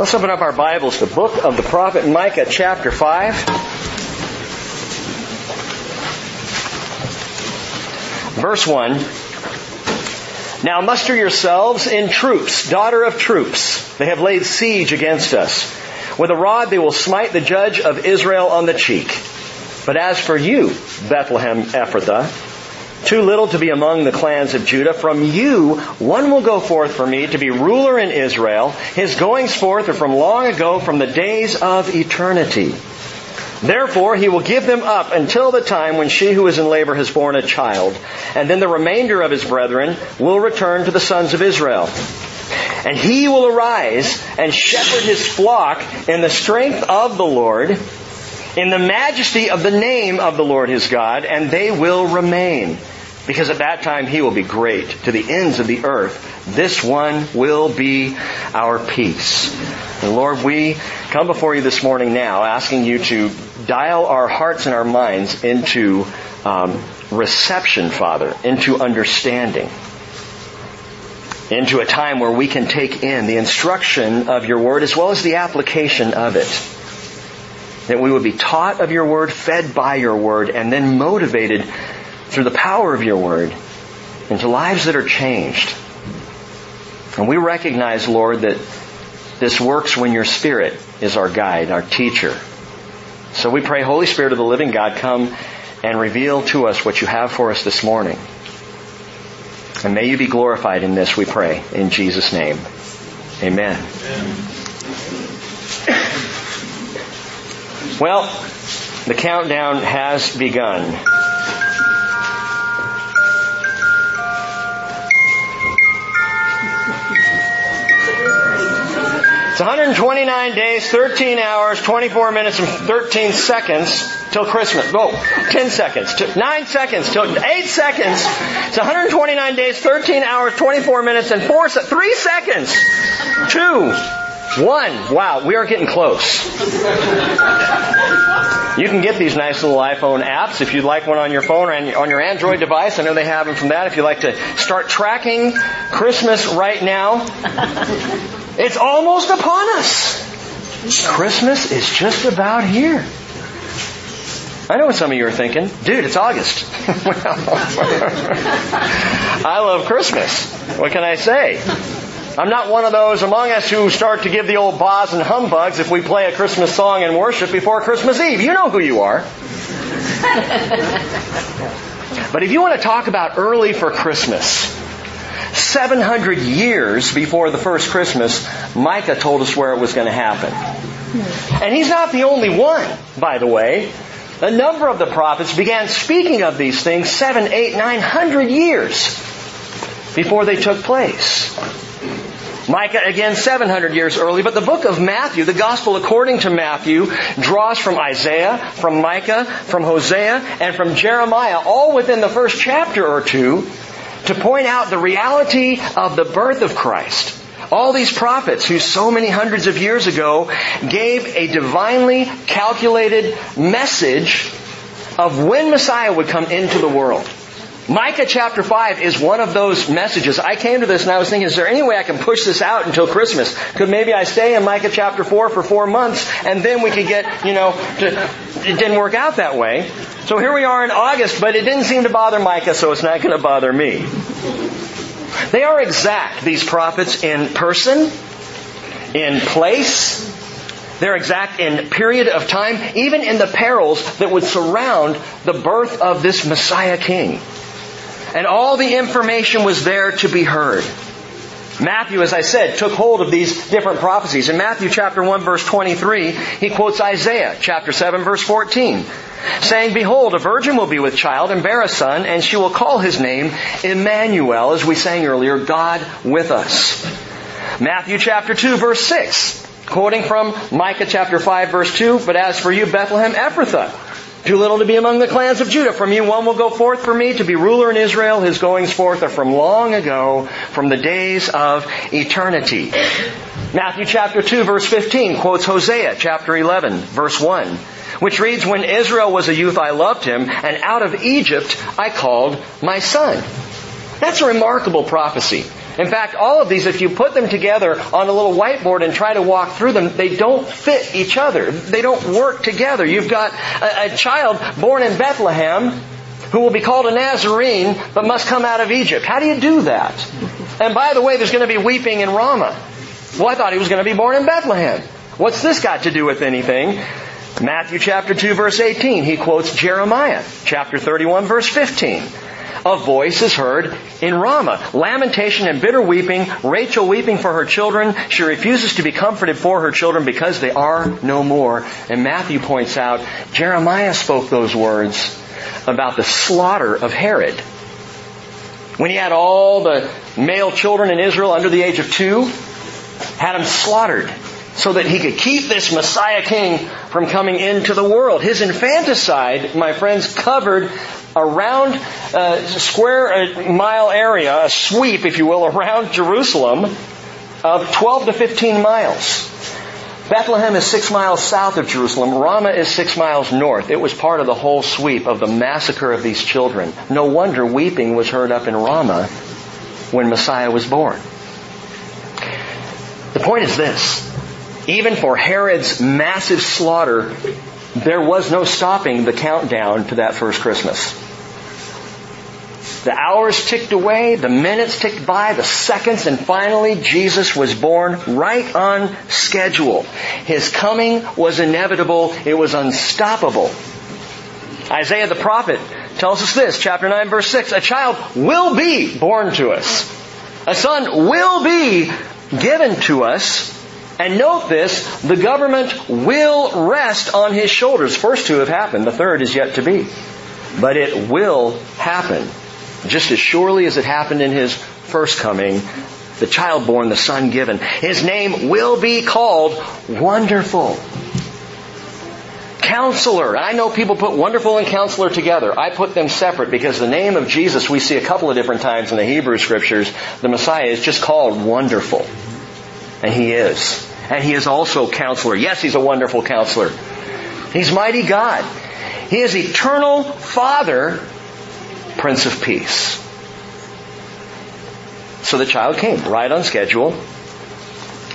Let's open up our Bibles the book of the prophet Micah, chapter 5. Verse 1. Now muster yourselves in troops, daughter of troops. They have laid siege against us. With a rod they will smite the judge of Israel on the cheek. But as for you, Bethlehem Ephrathah, too little to be among the clans of Judah. From you, one will go forth for me to be ruler in Israel. His goings forth are from long ago, from the days of eternity. Therefore, he will give them up until the time when she who is in labor has borne a child. And then the remainder of his brethren will return to the sons of Israel. And he will arise and shepherd his flock in the strength of the Lord, in the majesty of the name of the Lord his God, and they will remain. Because at that time he will be great to the ends of the earth. This one will be our peace. And Lord, we come before you this morning now asking you to dial our hearts and our minds into um, reception, Father, into understanding, into a time where we can take in the instruction of your word as well as the application of it. That we would be taught of your word, fed by your word, and then motivated through the power of your word into lives that are changed. And we recognize, Lord, that this works when your Spirit is our guide, our teacher. So we pray, Holy Spirit of the living God, come and reveal to us what you have for us this morning. And may you be glorified in this, we pray, in Jesus' name. Amen. Amen. Well, the countdown has begun. It's 129 days, 13 hours, 24 minutes, and 13 seconds till Christmas. Go. 10 seconds. 9 seconds. Till 8 seconds. It's 129 days, 13 hours, 24 minutes, and 4 3 seconds. 2. One. Wow, we are getting close. You can get these nice little iPhone apps if you'd like one on your phone or on your Android device. I know they have them from that. If you'd like to start tracking Christmas right now, it's almost upon us. Christmas is just about here. I know what some of you are thinking. Dude, it's August. I love Christmas. What can I say? I'm not one of those among us who start to give the old bahs and humbugs if we play a Christmas song in worship before Christmas Eve. You know who you are. but if you want to talk about early for Christmas, 700 years before the first Christmas, Micah told us where it was going to happen. And he's not the only one, by the way. A number of the prophets began speaking of these things seven, eight, nine hundred years before they took place. Micah again 700 years early, but the book of Matthew, the gospel according to Matthew, draws from Isaiah, from Micah, from Hosea, and from Jeremiah, all within the first chapter or two, to point out the reality of the birth of Christ. All these prophets who so many hundreds of years ago gave a divinely calculated message of when Messiah would come into the world. Micah chapter 5 is one of those messages. I came to this and I was thinking, is there any way I can push this out until Christmas? Could maybe I stay in Micah chapter 4 for four months and then we could get, you know, to, it didn't work out that way. So here we are in August, but it didn't seem to bother Micah, so it's not going to bother me. They are exact, these prophets, in person, in place, they're exact in period of time, even in the perils that would surround the birth of this Messiah King. And all the information was there to be heard. Matthew, as I said, took hold of these different prophecies. In Matthew chapter 1 verse 23, he quotes Isaiah chapter 7 verse 14, saying, Behold, a virgin will be with child and bear a son, and she will call his name Emmanuel, as we sang earlier, God with us. Matthew chapter 2 verse 6, quoting from Micah chapter 5 verse 2, But as for you, Bethlehem Ephrathah, too little to be among the clans of Judah. From you one will go forth for me to be ruler in Israel. His goings forth are from long ago, from the days of eternity. Matthew chapter 2 verse 15 quotes Hosea chapter 11 verse 1, which reads, When Israel was a youth I loved him, and out of Egypt I called my son. That's a remarkable prophecy. In fact, all of these, if you put them together on a little whiteboard and try to walk through them, they don't fit each other. They don't work together. You've got a, a child born in Bethlehem who will be called a Nazarene but must come out of Egypt. How do you do that? And by the way, there's going to be weeping in Ramah. Well, I thought he was going to be born in Bethlehem. What's this got to do with anything? Matthew chapter 2 verse 18, he quotes Jeremiah chapter 31 verse 15 a voice is heard in Ramah. Lamentation and bitter weeping, Rachel weeping for her children. She refuses to be comforted for her children because they are no more. And Matthew points out, Jeremiah spoke those words about the slaughter of Herod. When he had all the male children in Israel under the age of two, had them slaughtered so that he could keep this Messiah King from coming into the world. His infanticide, my friends, covered around a square uh, mile area, a sweep, if you will, around Jerusalem of 12 to 15 miles. Bethlehem is six miles south of Jerusalem. Ramah is six miles north. It was part of the whole sweep of the massacre of these children. No wonder weeping was heard up in Ramah when Messiah was born. The point is this. Even for Herod's massive slaughter, there was no stopping the countdown to that first Christmas. The hours ticked away, the minutes ticked by, the seconds, and finally Jesus was born right on schedule. His coming was inevitable. It was unstoppable. Isaiah the prophet tells us this, chapter 9 verse 6, a child will be born to us. A son will be given to us. And note this, the government will rest on his shoulders. First two have happened, the third is yet to be. But it will happen. Just as surely as it happened in his first coming, the child born, the son given. His name will be called Wonderful. Counselor. I know people put wonderful and counselor together. I put them separate because the name of Jesus we see a couple of different times in the Hebrew scriptures. The Messiah is just called wonderful. And he is. And he is also counselor. Yes, he's a wonderful counselor. He's mighty God. He is eternal Father, Prince of Peace. So the child came right on schedule.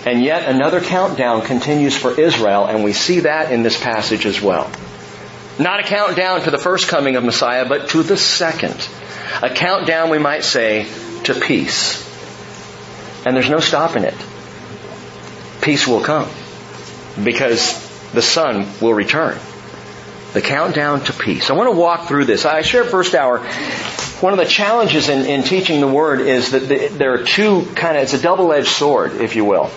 And yet another countdown continues for Israel, and we see that in this passage as well. Not a countdown to the first coming of Messiah, but to the second. A countdown, we might say, to peace. And there's no stopping it. Peace will come because the sun will return. The countdown to peace. I want to walk through this. I shared first hour. One of the challenges in, in teaching the Word is that the, there are two kind of, it's a double-edged sword, if you will.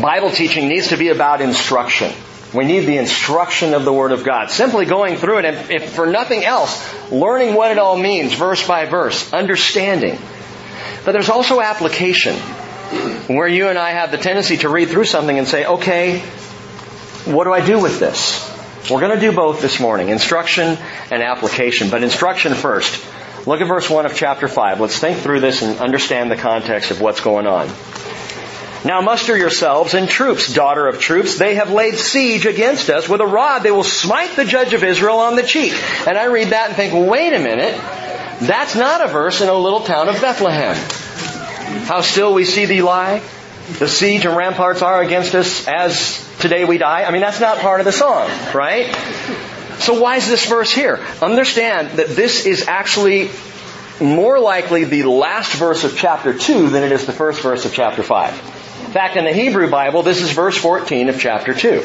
Bible teaching needs to be about instruction. We need the instruction of the Word of God. Simply going through it, and if for nothing else, learning what it all means, verse by verse, understanding. But there's also application, where you and I have the tendency to read through something and say, okay, what do I do with this? We're going to do both this morning, instruction and application. But instruction first. Look at verse 1 of chapter 5. Let's think through this and understand the context of what's going on. Now muster yourselves in troops, daughter of troops. They have laid siege against us. With a rod they will smite the judge of Israel on the cheek. And I read that and think, wait a minute. That's not a verse in a little town of Bethlehem. How still we see thee lie. The siege and ramparts are against us as today we die. I mean, that's not part of the song, right? So why is this verse here? Understand that this is actually more likely the last verse of chapter 2 than it is the first verse of chapter 5. In fact, in the Hebrew Bible, this is verse 14 of chapter 2.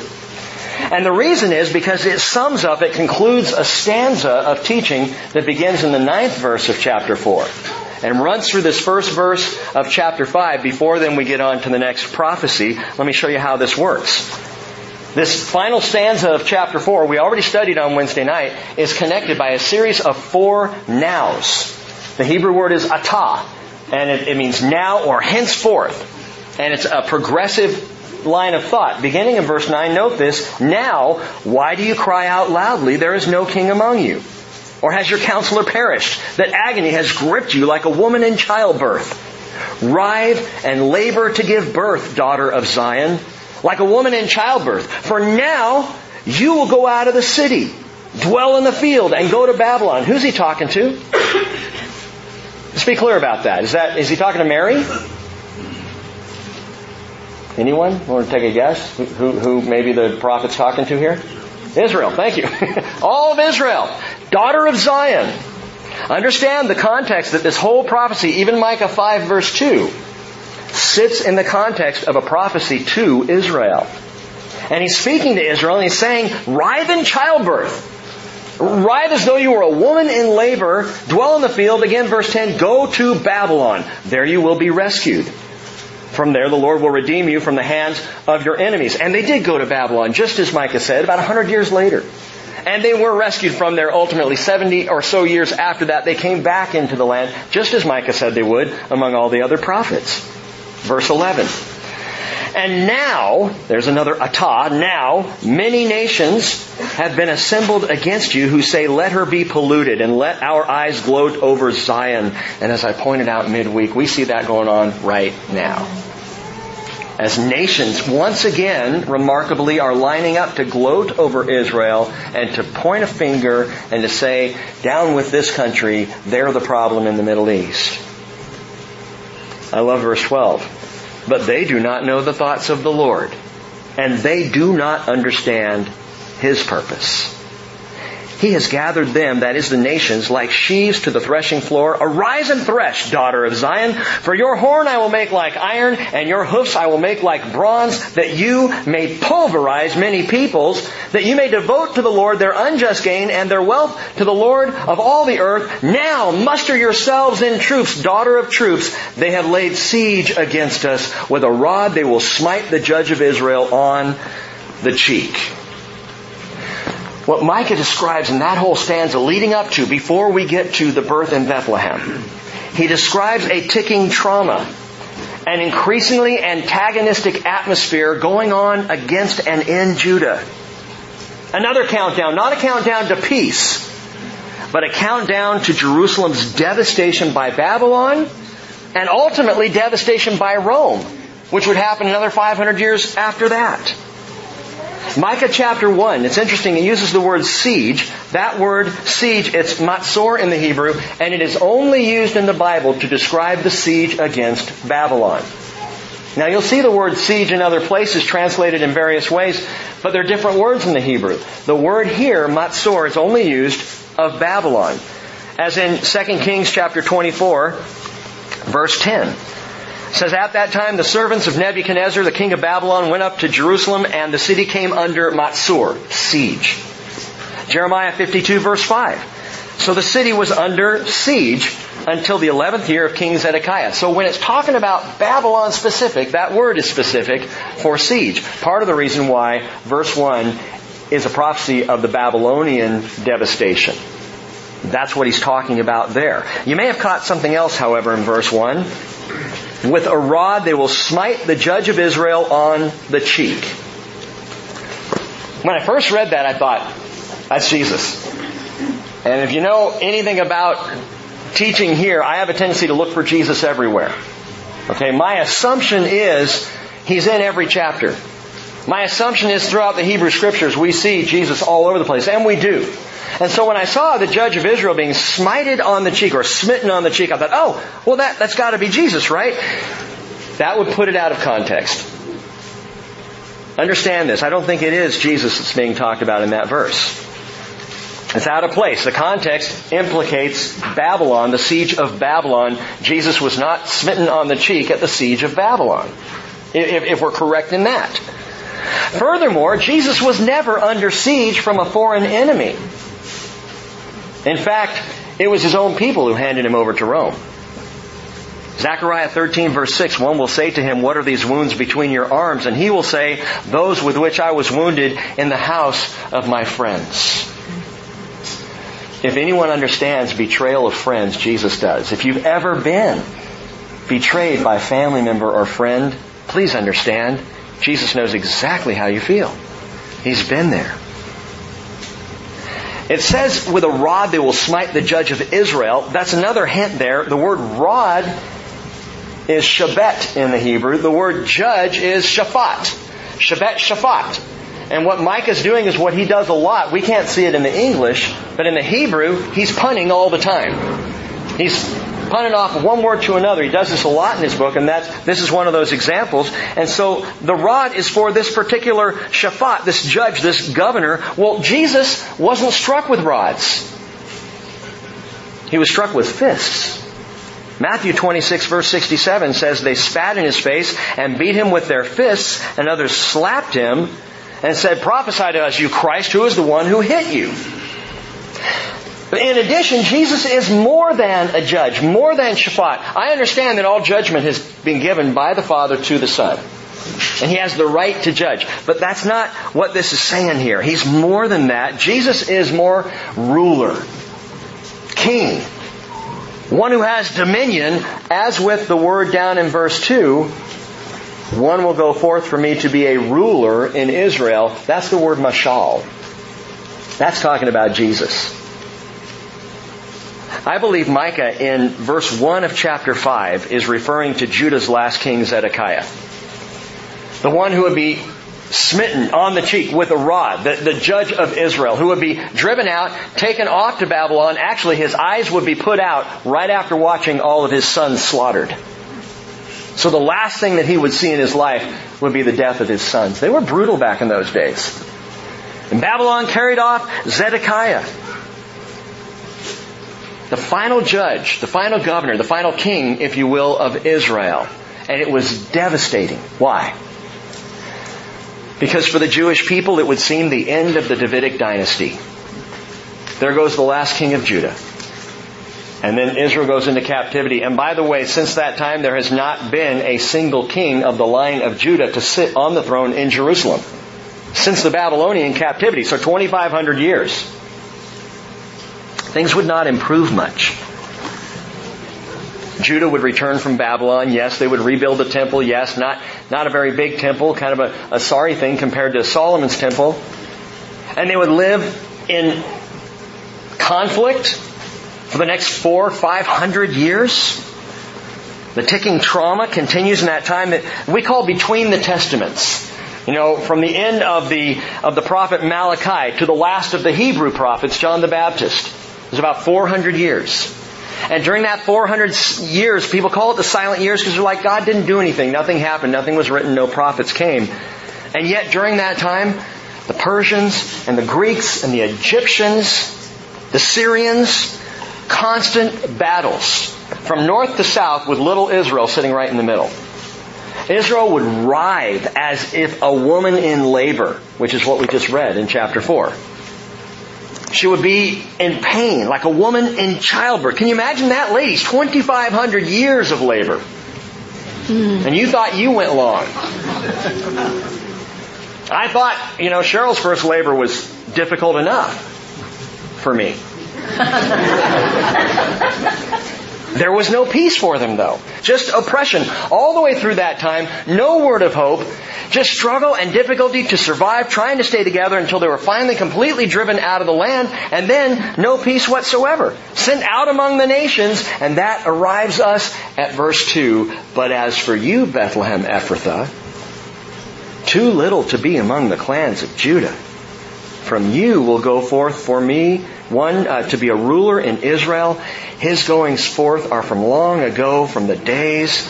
And the reason is because it sums up, it concludes a stanza of teaching that begins in the ninth verse of chapter 4 and runs through this first verse of chapter 5 before then we get on to the next prophecy. Let me show you how this works. This final stanza of chapter 4, we already studied on Wednesday night, is connected by a series of four nows. The Hebrew word is atah, and it, it means now or henceforth. And it's a progressive line of thought. Beginning in verse 9, note this. Now, why do you cry out loudly, there is no king among you? Or has your counselor perished? That agony has gripped you like a woman in childbirth. Writhe and labor to give birth, daughter of Zion, like a woman in childbirth. For now, you will go out of the city, dwell in the field, and go to Babylon. Who's he talking to? Let's be clear about that. Is that is he talking to Mary? Anyone want to take a guess? Who, who, who maybe the prophet's talking to here? Israel. Thank you. All of Israel, daughter of Zion. Understand the context that this whole prophecy, even Micah 5 verse 2, sits in the context of a prophecy to Israel. And he's speaking to Israel and he's saying, writhe in childbirth. Writhe as though you were a woman in labor. Dwell in the field. Again, verse 10, go to Babylon. There you will be rescued. From there, the Lord will redeem you from the hands of your enemies. And they did go to Babylon, just as Micah said, about 100 years later. And they were rescued from there ultimately 70 or so years after that. They came back into the land, just as Micah said they would, among all the other prophets. Verse 11. And now, there's another atah, now many nations have been assembled against you who say, let her be polluted and let our eyes gloat over Zion. And as I pointed out midweek, we see that going on right now. As nations once again, remarkably, are lining up to gloat over Israel and to point a finger and to say, down with this country, they're the problem in the Middle East. I love verse 12. But they do not know the thoughts of the Lord, and they do not understand His purpose. He has gathered them, that is the nations, like sheaves to the threshing floor. Arise and thresh, daughter of Zion, for your horn I will make like iron, and your hoofs I will make like bronze, that you may pulverize many peoples, that you may devote to the Lord their unjust gain and their wealth to the Lord of all the earth. Now muster yourselves in troops, daughter of troops. They have laid siege against us. With a rod they will smite the judge of Israel on the cheek what Micah describes in that whole stanza leading up to before we get to the birth in Bethlehem. He describes a ticking trauma, an increasingly antagonistic atmosphere going on against and in Judah. Another countdown, not a countdown to peace, but a countdown to Jerusalem's devastation by Babylon and ultimately devastation by Rome, which would happen another 500 years after that. Micah chapter 1, it's interesting, it uses the word siege. That word siege, it's matzor in the Hebrew, and it is only used in the Bible to describe the siege against Babylon. Now you'll see the word siege in other places translated in various ways, but they're different words in the Hebrew. The word here, matzor, is only used of Babylon. As in 2 Kings chapter 24, verse 10 says, At that time the servants of Nebuchadnezzar, the king of Babylon, went up to Jerusalem and the city came under Matsur, siege. Jeremiah 52 verse 5. So the city was under siege until the 11th year of King Zedekiah. So when it's talking about Babylon specific, that word is specific for siege. Part of the reason why verse 1 is a prophecy of the Babylonian devastation. That's what he's talking about there. You may have caught something else, however, in verse 1. With a rod they will smite the judge of Israel on the cheek. When I first read that, I thought, that's Jesus. And if you know anything about teaching here, I have a tendency to look for Jesus everywhere. Okay, my assumption is he's in every chapter. My assumption is throughout the Hebrew scriptures we see Jesus all over the place, and we do. And so when I saw the judge of Israel being smited on the cheek or smitten on the cheek, I thought, oh, well that, that's gotta be Jesus, right? That would put it out of context. Understand this. I don't think it is Jesus that's being talked about in that verse. It's out of place. The context implicates Babylon, the siege of Babylon. Jesus was not smitten on the cheek at the siege of Babylon. If, if we're correct in that. Furthermore, Jesus was never under siege from a foreign enemy. In fact, it was his own people who handed him over to Rome. Zechariah 13 verse 6, one will say to him, what are these wounds between your arms? And he will say, those with which I was wounded in the house of my friends. If anyone understands betrayal of friends, Jesus does. If you've ever been betrayed by family member or friend, please understand, Jesus knows exactly how you feel. He's been there. It says, with a rod they will smite the judge of Israel. That's another hint there. The word rod is shabet in the Hebrew. The word judge is shaphat. Shabet shaphat. And what Micah is doing is what he does a lot. We can't see it in the English, but in the Hebrew, he's punning all the time. He's punt it off one word to another. He does this a lot in his book, and that's, this is one of those examples. And so the rod is for this particular shaphat, this judge, this governor. Well, Jesus wasn't struck with rods. He was struck with fists. Matthew 26 verse 67 says they spat in his face and beat him with their fists and others slapped him and said, prophesy to us, you Christ, who is the one who hit you? But in addition, Jesus is more than a judge, more than Shaphat. I understand that all judgment has been given by the Father to the Son. And he has the right to judge. But that's not what this is saying here. He's more than that. Jesus is more ruler, king, one who has dominion, as with the word down in verse 2, one will go forth for me to be a ruler in Israel. That's the word mashal. That's talking about Jesus. I believe Micah in verse 1 of chapter 5 is referring to Judah's last king Zedekiah. The one who would be smitten on the cheek with a rod, the, the judge of Israel, who would be driven out, taken off to Babylon. Actually, his eyes would be put out right after watching all of his sons slaughtered. So the last thing that he would see in his life would be the death of his sons. They were brutal back in those days. And Babylon carried off Zedekiah the final judge, the final governor, the final king, if you will, of Israel. And it was devastating. Why? Because for the Jewish people, it would seem the end of the Davidic dynasty. There goes the last king of Judah. And then Israel goes into captivity. And by the way, since that time, there has not been a single king of the line of Judah to sit on the throne in Jerusalem. Since the Babylonian captivity. So 2,500 years things would not improve much. Judah would return from Babylon. Yes, they would rebuild the temple. Yes, not, not a very big temple, kind of a, a sorry thing compared to Solomon's temple. And they would live in conflict for the next four, five hundred years. The ticking trauma continues in that time that we call between the testaments. You know, from the end of the, of the prophet Malachi to the last of the Hebrew prophets, John the Baptist. It was about 400 years. And during that 400 years, people call it the silent years because they're like, God didn't do anything. Nothing happened. Nothing was written. No prophets came. And yet during that time, the Persians and the Greeks and the Egyptians, the Syrians, constant battles from north to south with little Israel sitting right in the middle. Israel would writhe as if a woman in labor, which is what we just read in chapter 4. She would be in pain, like a woman in childbirth. Can you imagine that, ladies? 2,500 years of labor. Mm. And you thought you went long. I thought, you know, Cheryl's first labor was difficult enough for me. There was no peace for them though. Just oppression. All the way through that time, no word of hope, just struggle and difficulty to survive, trying to stay together until they were finally completely driven out of the land, and then no peace whatsoever. Sent out among the nations, and that arrives us at verse 2. But as for you, Bethlehem Ephrathah, too little to be among the clans of Judah. From you will go forth for me one uh, to be a ruler in Israel. His goings forth are from long ago, from the days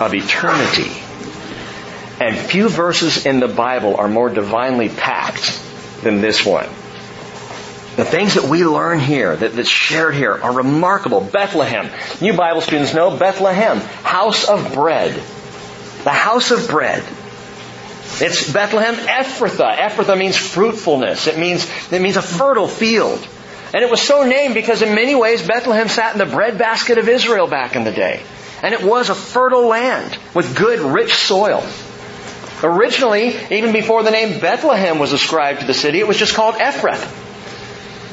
of eternity. And few verses in the Bible are more divinely packed than this one. The things that we learn here, that, that's shared here, are remarkable. Bethlehem. You Bible students know Bethlehem, house of bread. The house of bread. It's Bethlehem Ephrathah. Ephrathah means fruitfulness. It means, it means a fertile field. And it was so named because in many ways Bethlehem sat in the breadbasket of Israel back in the day. And it was a fertile land with good, rich soil. Originally, even before the name Bethlehem was ascribed to the city, it was just called Ephrath.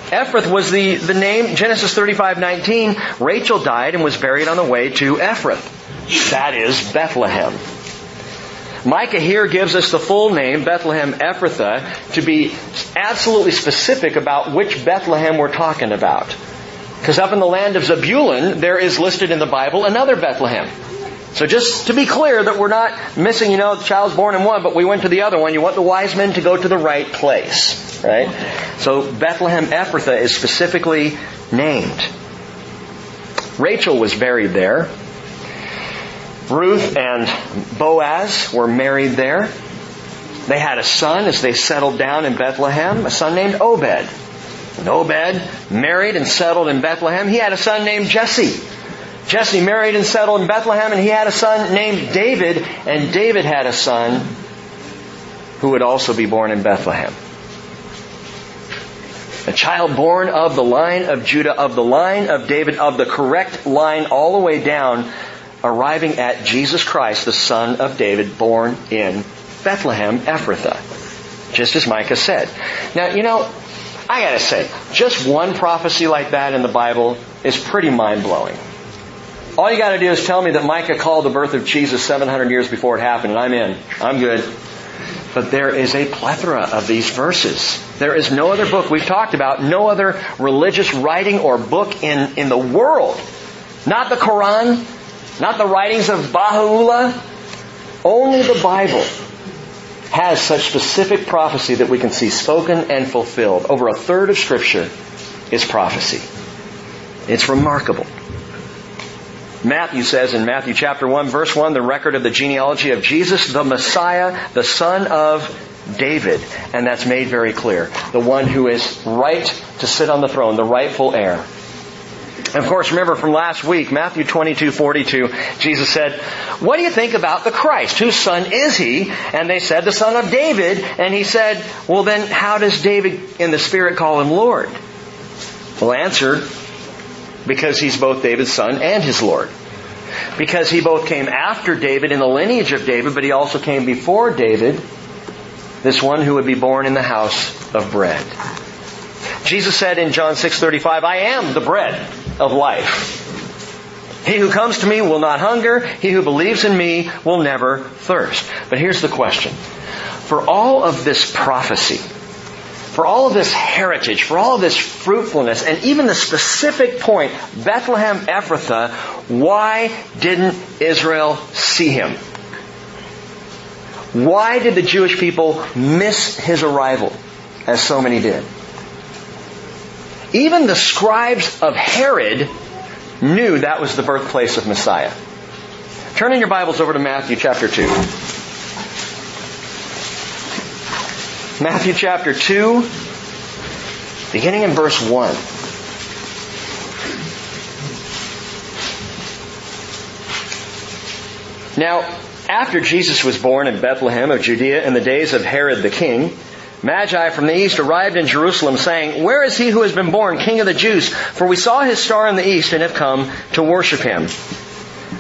Ephrath was the, the name, Genesis 35, 19, Rachel died and was buried on the way to Ephrath. That is Bethlehem. Micah here gives us the full name, Bethlehem Ephrathah, to be absolutely specific about which Bethlehem we're talking about. Because up in the land of Zebulun, there is listed in the Bible another Bethlehem. So just to be clear that we're not missing, you know, the child's born in one, but we went to the other one. You want the wise men to go to the right place, right? So Bethlehem Ephrathah is specifically named. Rachel was buried there. Ruth and Boaz were married there. They had a son as they settled down in Bethlehem, a son named Obed. And Obed married and settled in Bethlehem. He had a son named Jesse. Jesse married and settled in Bethlehem, and he had a son named David, and David had a son who would also be born in Bethlehem. A child born of the line of Judah, of the line of David, of the correct line all the way down, arriving at Jesus Christ, the son of David, born in Bethlehem, Ephrathah. Just as Micah said. Now, you know, I gotta say, just one prophecy like that in the Bible is pretty mind blowing. All you gotta do is tell me that Micah called the birth of Jesus 700 years before it happened, and I'm in. I'm good. But there is a plethora of these verses. There is no other book we've talked about, no other religious writing or book in, in the world. Not the Quran, not the writings of Baha'u'llah, only the Bible has such specific prophecy that we can see spoken and fulfilled. Over a third of Scripture is prophecy. It's remarkable. Matthew says in Matthew chapter 1 verse 1, the record of the genealogy of Jesus, the Messiah, the son of David. And that's made very clear. The one who is right to sit on the throne, the rightful heir. And of course, remember from last week, Matthew 22, 42, Jesus said, What do you think about the Christ? Whose son is he? And they said, The son of David. And he said, Well then, how does David in the Spirit call him Lord? Well, answer, because he's both David's son and his Lord. Because he both came after David in the lineage of David, but he also came before David, this one who would be born in the house of bread. Jesus said in John 6:35, "I am the bread of life. He who comes to me will not hunger, he who believes in me will never thirst." But here's the question. For all of this prophecy, for all of this heritage, for all of this fruitfulness, and even the specific point, Bethlehem Ephrathah, why didn't Israel see him? Why did the Jewish people miss his arrival, as so many did? Even the scribes of Herod knew that was the birthplace of Messiah. Turn in your Bibles over to Matthew chapter 2. Matthew chapter 2, beginning in verse 1. Now, after Jesus was born in Bethlehem of Judea in the days of Herod the king, Magi from the east arrived in Jerusalem saying, Where is he who has been born King of the Jews? For we saw his star in the east and have come to worship him.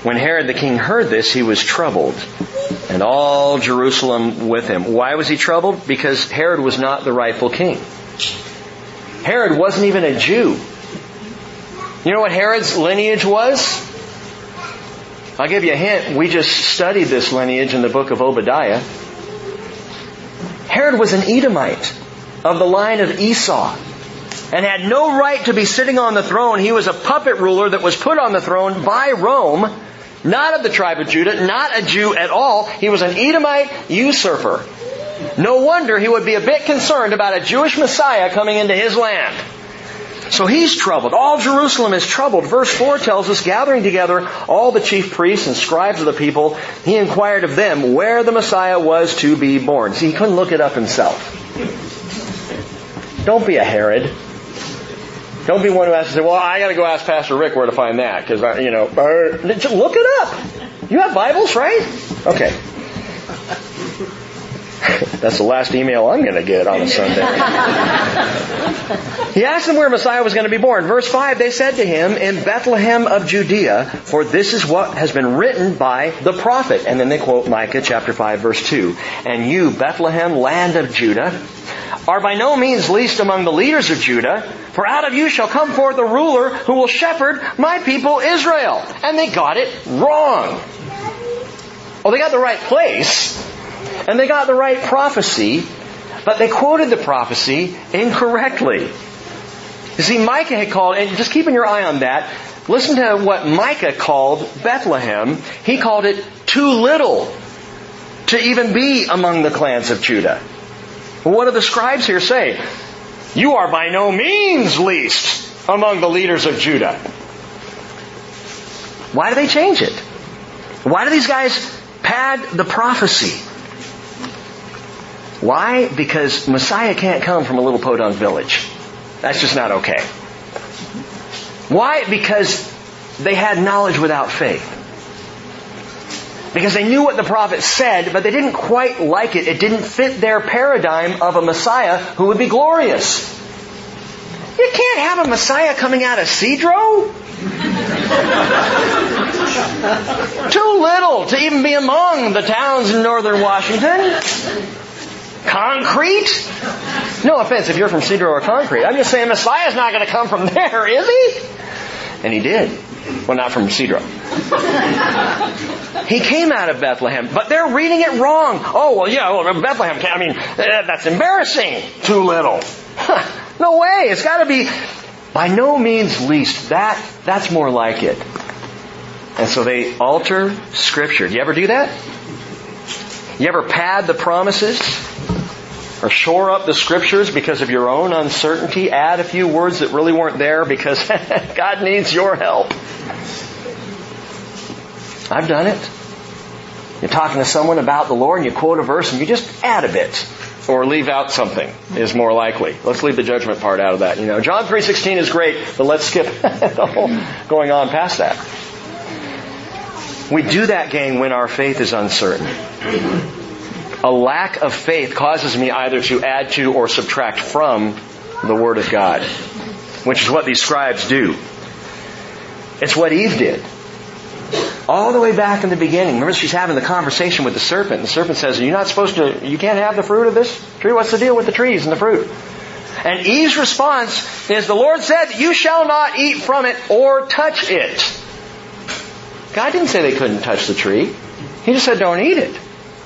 When Herod the king heard this, he was troubled, and all Jerusalem with him. Why was he troubled? Because Herod was not the rightful king. Herod wasn't even a Jew. You know what Herod's lineage was? I'll give you a hint. We just studied this lineage in the book of Obadiah. Herod was an Edomite of the line of Esau and had no right to be sitting on the throne. He was a puppet ruler that was put on the throne by Rome, not of the tribe of Judah, not a Jew at all. He was an Edomite usurper. No wonder he would be a bit concerned about a Jewish Messiah coming into his land. So he's troubled. All Jerusalem is troubled. Verse 4 tells us, gathering together all the chief priests and scribes of the people, he inquired of them where the Messiah was to be born. See, he couldn't look it up himself. Don't be a Herod. Don't be one who has to say, well, I gotta go ask Pastor Rick where to find that, because, you know, look it up. You have Bibles, right? Okay. That's the last email I'm going to get on a Sunday. he asked them where Messiah was going to be born. Verse 5, they said to him, in Bethlehem of Judea, for this is what has been written by the prophet. And then they quote Micah chapter 5 verse 2. And you, Bethlehem, land of Judah, are by no means least among the leaders of Judah, for out of you shall come forth a ruler who will shepherd my people Israel. And they got it wrong. Well, they got the right place, and they got the right prophecy, but they quoted the prophecy incorrectly. You see, Micah had called, and just keeping your eye on that, listen to what Micah called Bethlehem. He called it too little to even be among the clans of Judah. What do the scribes here say? You are by no means least among the leaders of Judah. Why do they change it? Why do these guys pad the prophecy? Why? Because Messiah can't come from a little podunk village. That's just not okay. Why? Because they had knowledge without faith. Because they knew what the prophet said, but they didn't quite like it. It didn't fit their paradigm of a Messiah who would be glorious. You can't have a Messiah coming out of Sedro. Too little to even be among the towns in northern Washington. Concrete? No offense if you're from Sedro or Concrete. I'm just saying Messiah's not going to come from there, is he? And he did. Well, not from Sedro. he came out of Bethlehem, but they're reading it wrong. Oh, well, yeah, well, Bethlehem, I mean, eh, that's embarrassing. Too little. no way. It's got to be by no means least. That, that's more like it. And so they alter Scripture. Do you ever do that? You ever pad the promises? Or shore up the scriptures because of your own uncertainty? Add a few words that really weren't there because God needs your help. I've done it. You're talking to someone about the Lord and you quote a verse and you just add a bit or leave out something is more likely. Let's leave the judgment part out of that. You know, John 3.16 is great, but let's skip the whole going on past that. We do that, gang, when our faith is uncertain. A lack of faith causes me either to add to or subtract from the Word of God, which is what these scribes do. It's what Eve did. All the way back in the beginning. Remember she's having the conversation with the serpent. And the serpent says, you're not supposed to, you can't have the fruit of this tree? What's the deal with the trees and the fruit? And Eve's response is, the Lord said, you shall not eat from it or touch it. God didn't say they couldn't touch the tree. He just said don't eat it.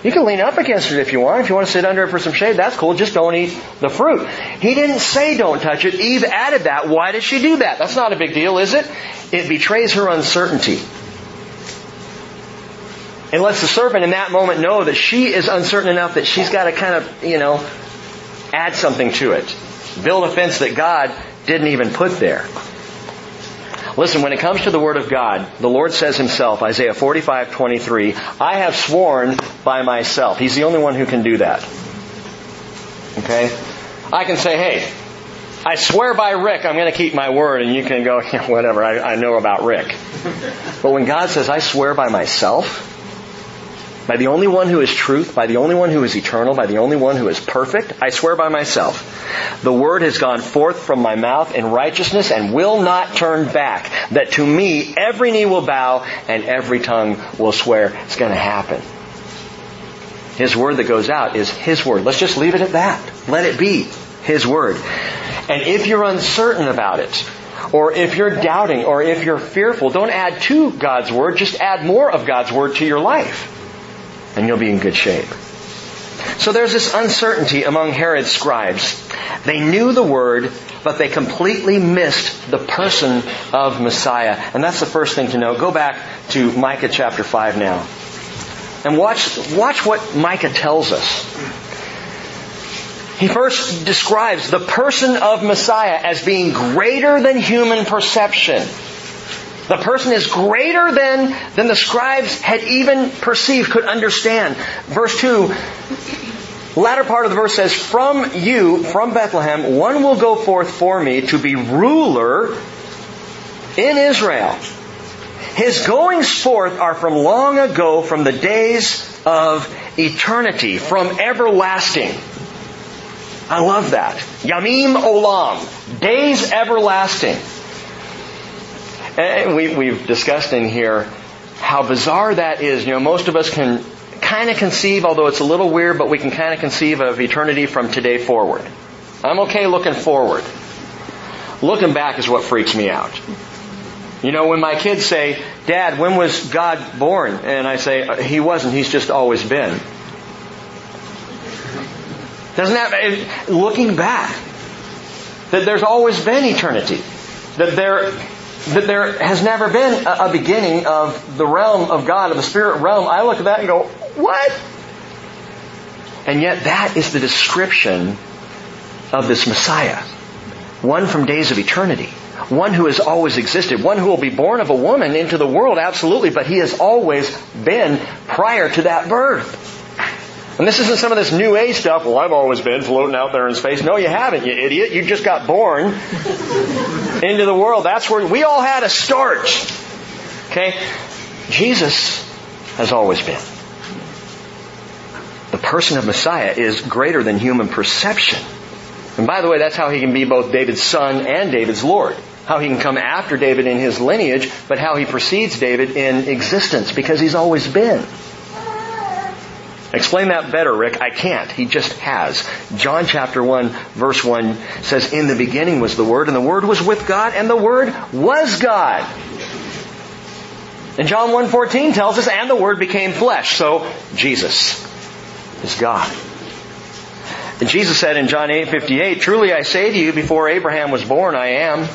You can lean up against it if you want. If you want to sit under it for some shade, that's cool. Just don't eat the fruit. He didn't say don't touch it. Eve added that. Why did she do that? That's not a big deal, is it? It betrays her uncertainty. It lets the serpent in that moment know that she is uncertain enough that she's got to kind of, you know, add something to it. Build a fence that God didn't even put there. Listen, when it comes to the Word of God, the Lord says Himself, Isaiah 45, 23, I have sworn by myself. He's the only one who can do that. Okay? I can say, hey, I swear by Rick, I'm going to keep my word, and you can go, yeah, whatever, I, I know about Rick. But when God says, I swear by myself, by the only one who is truth, by the only one who is eternal, by the only one who is perfect, I swear by myself. The word has gone forth from my mouth in righteousness and will not turn back. That to me every knee will bow and every tongue will swear. It's going to happen. His word that goes out is His word. Let's just leave it at that. Let it be His word. And if you're uncertain about it, or if you're doubting, or if you're fearful, don't add to God's word, just add more of God's word to your life and you'll be in good shape. So there's this uncertainty among Herod's scribes. They knew the word, but they completely missed the person of Messiah. And that's the first thing to know. Go back to Micah chapter 5 now. And watch, watch what Micah tells us. He first describes the person of Messiah as being greater than human perception. The person is greater than, than the scribes had even perceived, could understand. Verse 2, latter part of the verse says, From you, from Bethlehem, one will go forth for me to be ruler in Israel. His goings forth are from long ago, from the days of eternity, from everlasting. I love that. Yamim Olam. Days everlasting. And we, we've discussed in here how bizarre that is. You know, most of us can kind of conceive, although it's a little weird, but we can kind of conceive of eternity from today forward. I'm okay looking forward. Looking back is what freaks me out. You know, when my kids say, Dad, when was God born? And I say, uh, He wasn't, He's just always been. Doesn't that, looking back, that there's always been eternity. That there that there has never been a, beginning of the realm of God, of the spirit realm, I look at that and go, what? And yet that is the description of this Messiah. One from days of eternity. one who has always existed, one who will be born of a woman into the world, absolutely, but he has always been prior to that birth. And this isn't some of this new age stuff, well, I've always been floating out there in space. No, you haven't, you idiot. You just got born into the world. That's where we all had a start. Okay? Jesus has always been. The person of Messiah is greater than human perception. And by the way, that's how he can be both David's son and David's Lord. How he can come after David in his lineage, but how he precedes David in existence, because he's always been. Explain that better, Rick. I can't. He just has. John chapter 1 verse 1 says, In the beginning was the Word, and the Word was with God, and the Word was God. And John 1.14 tells us, and the Word became flesh. So, Jesus is God. And Jesus said in John 8:58, "Truly I say to you, before Abraham was born, I am."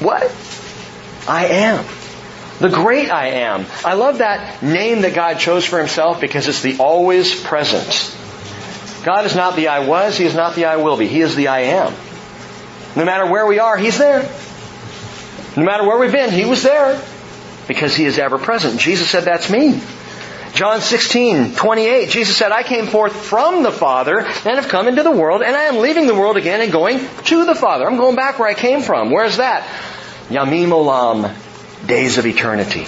What? I am. The great I am. I love that name that God chose for himself because it's the always present. God is not the I was, He is not the I will be. He is the I am. No matter where we are, He's there. No matter where we've been, He was there because He is ever present. Jesus said, that's me. John 16, 28, Jesus said, I came forth from the Father and have come into the world, and I am leaving the world again and going to the Father. I'm going back where I came from. Where's that? Yamim Olam, days of eternity.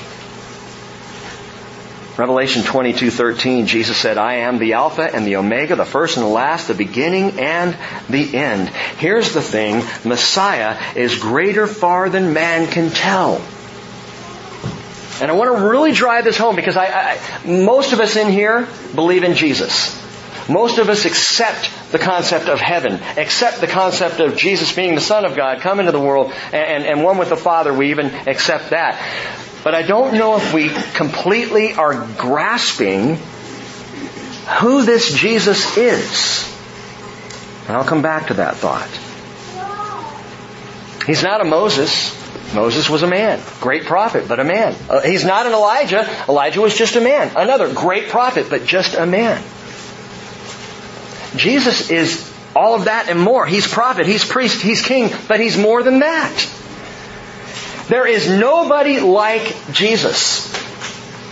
Revelation 22:13 Jesus said, "I am the Alpha and the Omega, the first and the last, the beginning and the end." Here's the thing, Messiah is greater far than man can tell. And I want to really drive this home because I, I, most of us in here believe in Jesus. Most of us accept the concept of heaven, accept the concept of Jesus being the Son of God, come into the world, and, and one with the Father. We even accept that. But I don't know if we completely are grasping who this Jesus is. And I'll come back to that thought. He's not a Moses. Moses was a man, great prophet, but a man. Uh, he's not an Elijah. Elijah was just a man. Another great prophet, but just a man. Jesus is all of that and more. He's prophet, he's priest, he's king, but he's more than that. There is nobody like Jesus.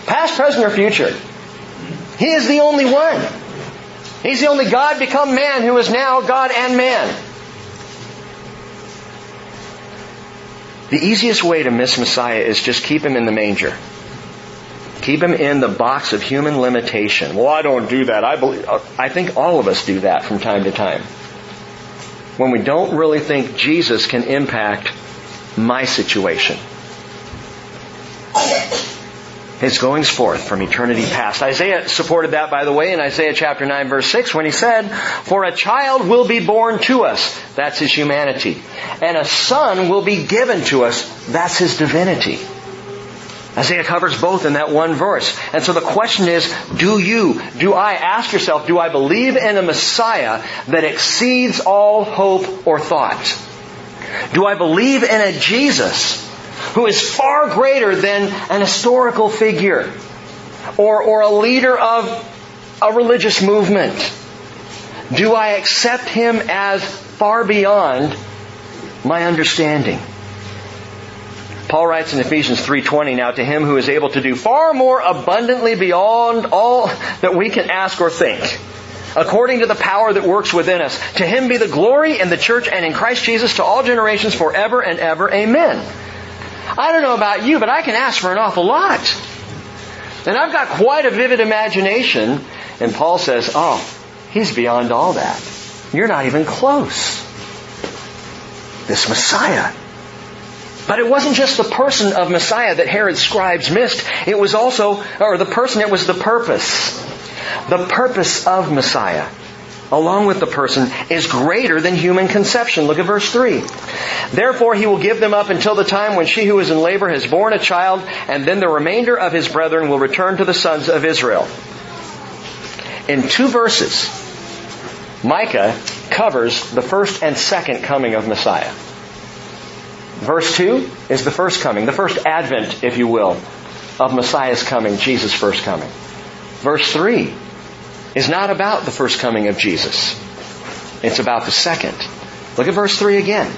Past, present, or future. He is the only one. He's the only God become man who is now God and man. The easiest way to miss Messiah is just keep him in the manger. Keep him in the box of human limitation. Well, I don't do that. I believe, I think all of us do that from time to time. When we don't really think Jesus can impact my situation. His goings forth from eternity past. Isaiah supported that, by the way, in Isaiah chapter 9 verse 6 when he said, For a child will be born to us. That's his humanity. And a son will be given to us. That's his divinity. Isaiah covers both in that one verse. And so the question is, do you, do I, ask yourself, do I believe in a Messiah that exceeds all hope or thought? Do I believe in a Jesus who is far greater than an historical figure or, or a leader of a religious movement? Do I accept him as far beyond my understanding? Paul writes in Ephesians 3:20 now to him who is able to do far more abundantly beyond all that we can ask or think according to the power that works within us to him be the glory in the church and in Christ Jesus to all generations forever and ever amen I don't know about you, but I can ask for an awful lot. And I've got quite a vivid imagination. And Paul says, oh, he's beyond all that. You're not even close. This Messiah. But it wasn't just the person of Messiah that Herod's scribes missed. It was also, or the person, it was the purpose. The purpose of Messiah along with the person is greater than human conception. Look at verse 3. Therefore he will give them up until the time when she who is in labor has borne a child, and then the remainder of his brethren will return to the sons of Israel. In two verses, Micah covers the first and second coming of Messiah. Verse 2 is the first coming, the first advent, if you will, of Messiah's coming, Jesus' first coming. Verse 3 is not about the first coming of Jesus. It's about the second. Look at verse 3 again.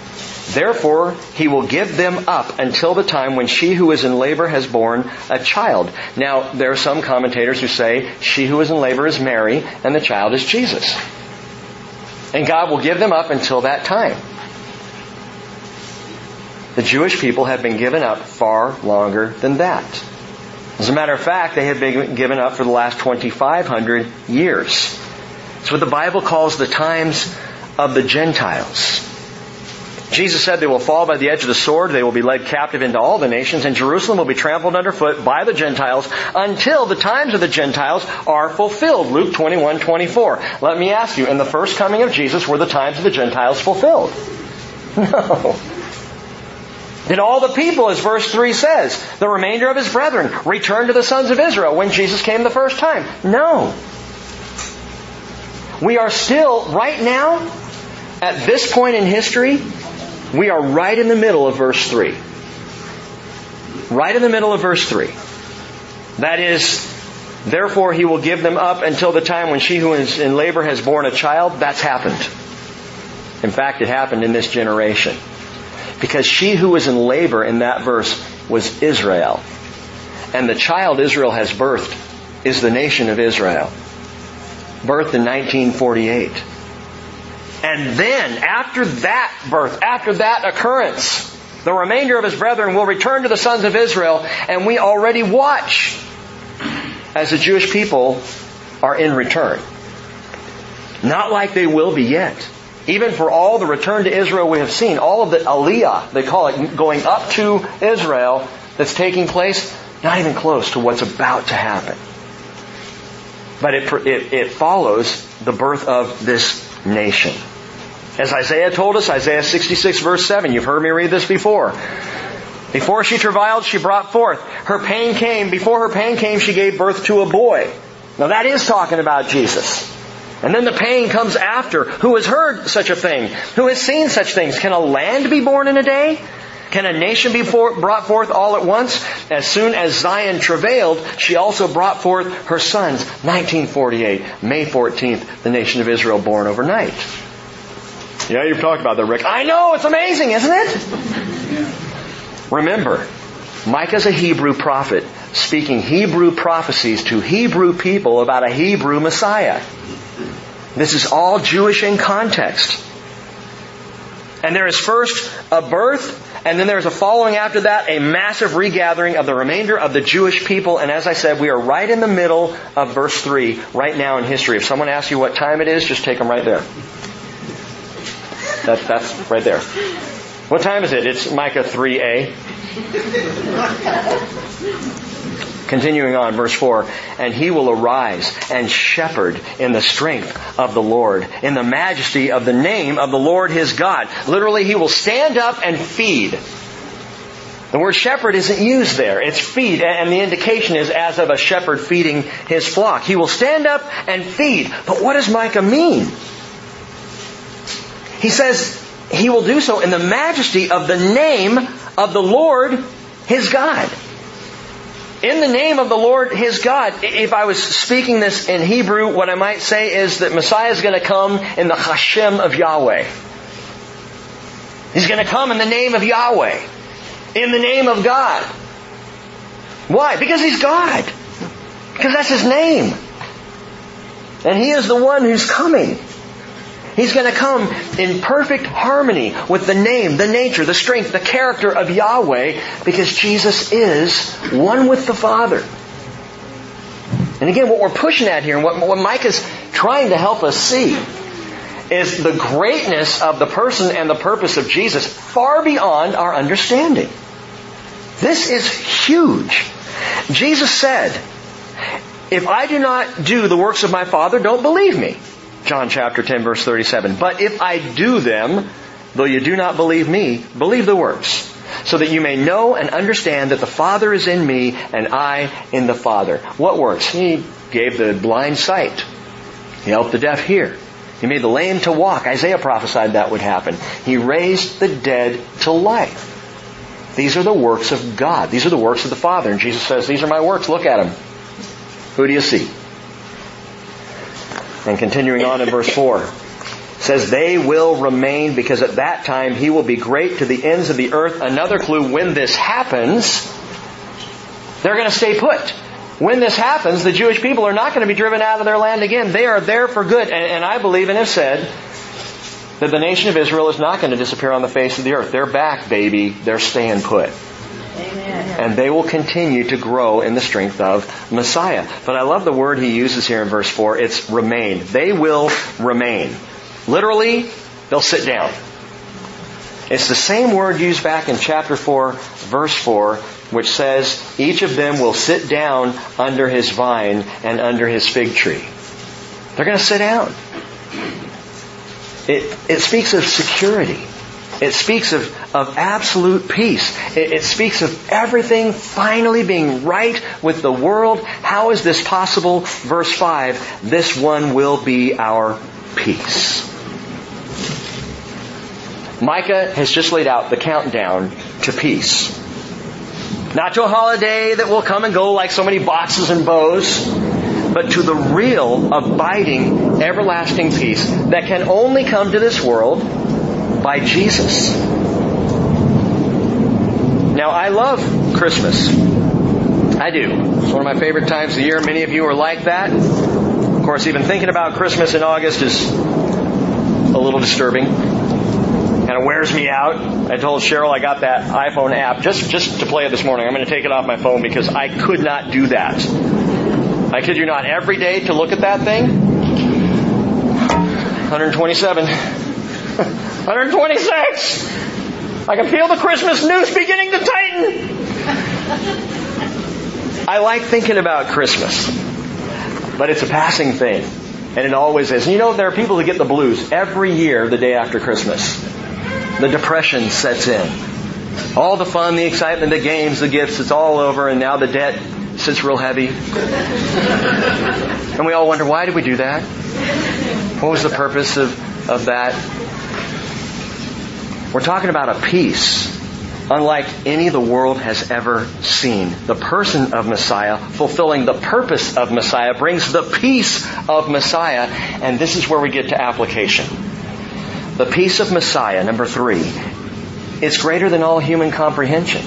Therefore, he will give them up until the time when she who is in labor has borne a child. Now, there are some commentators who say she who is in labor is Mary and the child is Jesus. And God will give them up until that time. The Jewish people have been given up far longer than that. As a matter of fact, they have been given up for the last 2,500 years. It's what the Bible calls the times of the Gentiles. Jesus said they will fall by the edge of the sword, they will be led captive into all the nations, and Jerusalem will be trampled underfoot by the Gentiles until the times of the Gentiles are fulfilled. Luke 21, 24. Let me ask you, in the first coming of Jesus, were the times of the Gentiles fulfilled? No. Did all the people, as verse 3 says, the remainder of his brethren, return to the sons of Israel when Jesus came the first time? No. We are still, right now, at this point in history, we are right in the middle of verse 3. Right in the middle of verse 3. That is, therefore he will give them up until the time when she who is in labor has borne a child. That's happened. In fact, it happened in this generation. Because she who was in labor in that verse was Israel. And the child Israel has birthed is the nation of Israel. Birthed in 1948. And then, after that birth, after that occurrence, the remainder of his brethren will return to the sons of Israel, and we already watch as the Jewish people are in return. Not like they will be yet. Even for all the return to Israel we have seen, all of the aliyah, they call it, going up to Israel that's taking place, not even close to what's about to happen. But it, it, it follows the birth of this nation. As Isaiah told us, Isaiah 66 verse 7, you've heard me read this before. Before she travailed, she brought forth. Her pain came. Before her pain came, she gave birth to a boy. Now that is talking about Jesus. And then the pain comes after. Who has heard such a thing? Who has seen such things? Can a land be born in a day? Can a nation be for, brought forth all at once? As soon as Zion travailed, she also brought forth her sons. 1948, May 14th, the nation of Israel born overnight. Yeah, you've talked about that, Rick. I know, it's amazing, isn't it? Remember, Micah's a Hebrew prophet speaking Hebrew prophecies to Hebrew people about a Hebrew Messiah. This is all Jewish in context. And there is first a birth, and then there's a following after that, a massive regathering of the remainder of the Jewish people. And as I said, we are right in the middle of verse 3 right now in history. If someone asks you what time it is, just take them right there. That, that's right there. What time is it? It's Micah 3a. Continuing on, verse 4, and he will arise and shepherd in the strength of the Lord, in the majesty of the name of the Lord his God. Literally, he will stand up and feed. The word shepherd isn't used there. It's feed, and the indication is as of a shepherd feeding his flock. He will stand up and feed. But what does Micah mean? He says he will do so in the majesty of the name of the Lord his God. In the name of the Lord his God, if I was speaking this in Hebrew, what I might say is that Messiah is going to come in the Hashem of Yahweh. He's going to come in the name of Yahweh. In the name of God. Why? Because he's God. Because that's his name. And he is the one who's coming. He's going to come in perfect harmony with the name, the nature, the strength, the character of Yahweh because Jesus is one with the Father. And again, what we're pushing at here and what, what Micah is trying to help us see is the greatness of the person and the purpose of Jesus far beyond our understanding. This is huge. Jesus said, if I do not do the works of my Father, don't believe me. John chapter 10 verse 37. But if I do them, though you do not believe me, believe the works, so that you may know and understand that the Father is in me and I in the Father. What works? He gave the blind sight. He helped the deaf hear. He made the lame to walk. Isaiah prophesied that would happen. He raised the dead to life. These are the works of God. These are the works of the Father. And Jesus says, these are my works. Look at them. Who do you see? And continuing on in verse 4. says they will remain because at that time he will be great to the ends of the earth. Another clue when this happens, they're going to stay put. When this happens, the Jewish people are not going to be driven out of their land again. They are there for good. And, and I believe and have said that the nation of Israel is not going to disappear on the face of the earth. They're back, baby. They're staying put. And they will continue to grow in the strength of Messiah. But I love the word he uses here in verse 4. It's remain. They will remain. Literally, they'll sit down. It's the same word used back in chapter 4, verse 4, which says, each of them will sit down under his vine and under his fig tree. They're going to sit down. It, it speaks of security. It speaks of, of absolute peace. It, it speaks of everything finally being right with the world. How is this possible? Verse 5, this one will be our peace. Micah has just laid out the countdown to peace. Not to a holiday that will come and go like so many boxes and bows, but to the real, abiding, everlasting peace that can only come to this world by Jesus. Now, I love Christmas. I do. It's one of my favorite times of the year. Many of you are like that. Of course, even thinking about Christmas in August is a little disturbing. Kind of wears me out. I told Cheryl I got that iPhone app just, just to play it this morning. I'm going to take it off my phone because I could not do that. I kid you not, every day to look at that thing, 127. 126! I can feel the Christmas noose beginning to tighten. I like thinking about Christmas, but it's a passing thing. And it always is. And you know, there are people who get the blues every year the day after Christmas. The depression sets in. All the fun, the excitement, the games, the gifts, it's all over, and now the debt sits real heavy. and we all wonder, why did we do that? What was the purpose of, of that? We're talking about a peace unlike any the world has ever seen. The person of Messiah, fulfilling the purpose of Messiah, brings the peace of Messiah, and this is where we get to application. The peace of Messiah, number three, is greater than all human comprehension.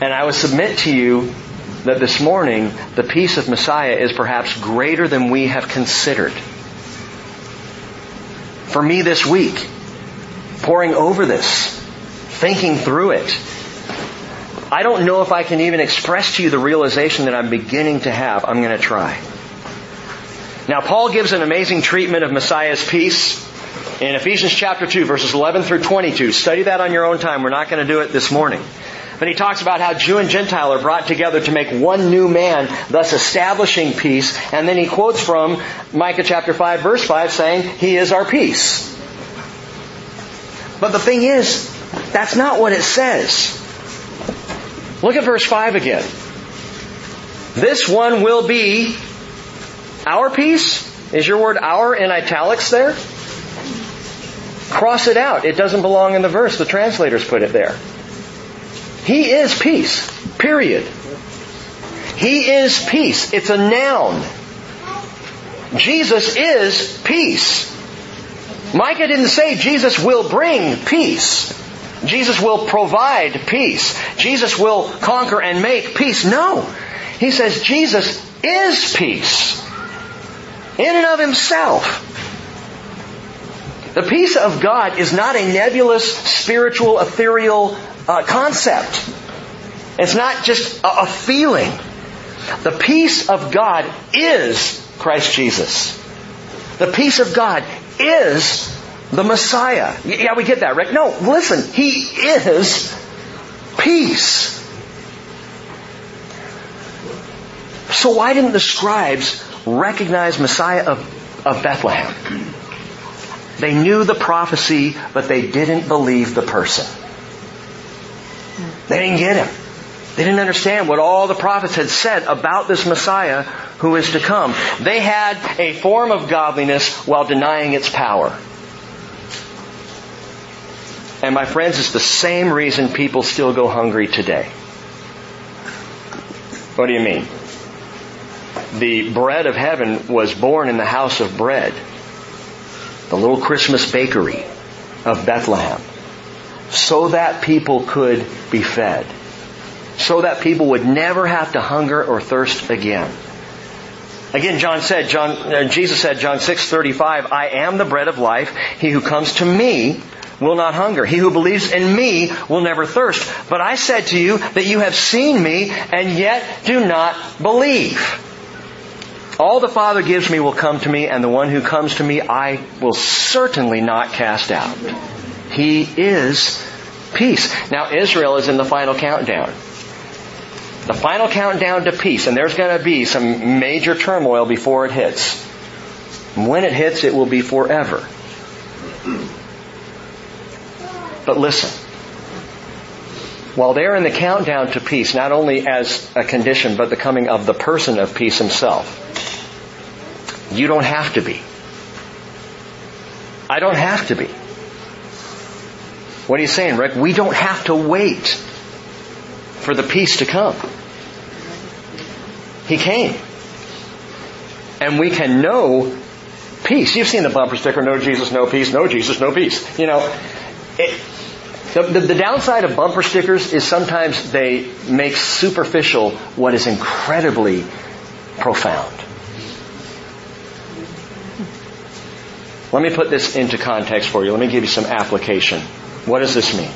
And I would submit to you that this morning, the peace of Messiah is perhaps greater than we have considered. For me this week, poring over this, thinking through it. I don't know if I can even express to you the realization that I'm beginning to have. I'm going to try. Now, Paul gives an amazing treatment of Messiah's peace in Ephesians chapter 2, verses 11 through 22. Study that on your own time. We're not going to do it this morning. But he talks about how Jew and Gentile are brought together to make one new man, thus establishing peace. And then he quotes from Micah chapter 5, verse 5, saying, He is our peace. But the thing is, that's not what it says. Look at verse 5 again. This one will be our peace. Is your word our in italics there? Cross it out. It doesn't belong in the verse. The translators put it there. He is peace. Period. He is peace. It's a noun. Jesus is peace. Micah didn't say Jesus will bring peace. Jesus will provide peace. Jesus will conquer and make peace. No. He says Jesus is peace. In and of himself. The peace of God is not a nebulous, spiritual, ethereal uh, concept. It's not just a, a feeling. The peace of God is Christ Jesus. The peace of God is the Messiah. Yeah, we get that, right? No, listen, He is peace. So why didn't the scribes recognize Messiah of, of Bethlehem? They knew the prophecy, but they didn't believe the person. They didn't get him. They didn't understand what all the prophets had said about this Messiah who is to come. They had a form of godliness while denying its power. And my friends, it's the same reason people still go hungry today. What do you mean? The bread of heaven was born in the house of bread. the little Christmas bakery of Bethlehem, so that people could be fed, so that people would never have to hunger or thirst again. Again, John said, John, uh, Jesus said, John 6:35, I am the bread of life. He who comes to me will not hunger. He who believes in me will never thirst. But I said to you that you have seen me and yet do not believe. All the Father gives me will come to me, and the one who comes to me I will certainly not cast out. He is peace. Now Israel is in the final countdown. The final countdown to peace, and there's going to be some major turmoil before it hits. When it hits, it will be forever. But listen. While they're in the countdown to peace, not only as a condition, but the coming of the person of peace himself, you don't have to be. I don't have to be. What are you saying, Rick? We don't have to wait for the peace to come. He came. And we can know peace. You've seen the bumper sticker, no Jesus, no peace, no Jesus, no peace. You know, it, the, the, the, downside of bumper stickers is sometimes they make superficial what is incredibly profound. Let me put this into context for you. Let me give you some application. What does this mean?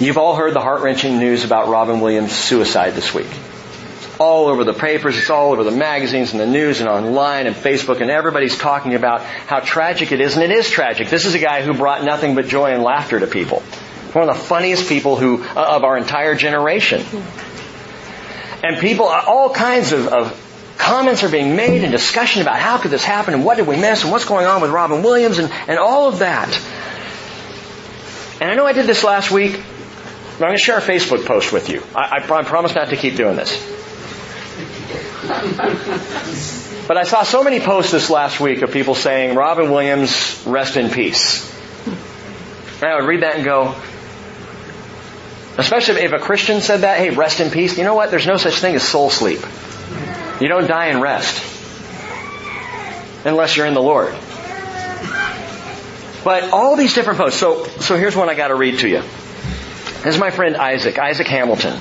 You've all heard the heart-wrenching news about Robin Williams' suicide this week. It's all over the papers, it's all over the magazines and the news and online and Facebook and everybody's talking about how tragic it is and it is tragic. This is a guy who brought nothing but joy and laughter to people. One of the funniest people who, uh, of our entire generation. And people, all kinds of, of comments are being made and discussion about how could this happen and what did we miss and what's going on with Robin Williams and, and all of that. And I know I did this last week, I'm going to share a Facebook post with you. I, I, I promise not to keep doing this. But I saw so many posts this last week of people saying, Robin Williams, rest in peace. And I would read that and go, especially if a Christian said that, hey, rest in peace, you know what? There's no such thing as soul sleep. You don't die and rest. Unless you're in the Lord. But all these different posts. So, so here's one I got to read to you. This is my friend Isaac, Isaac Hamilton.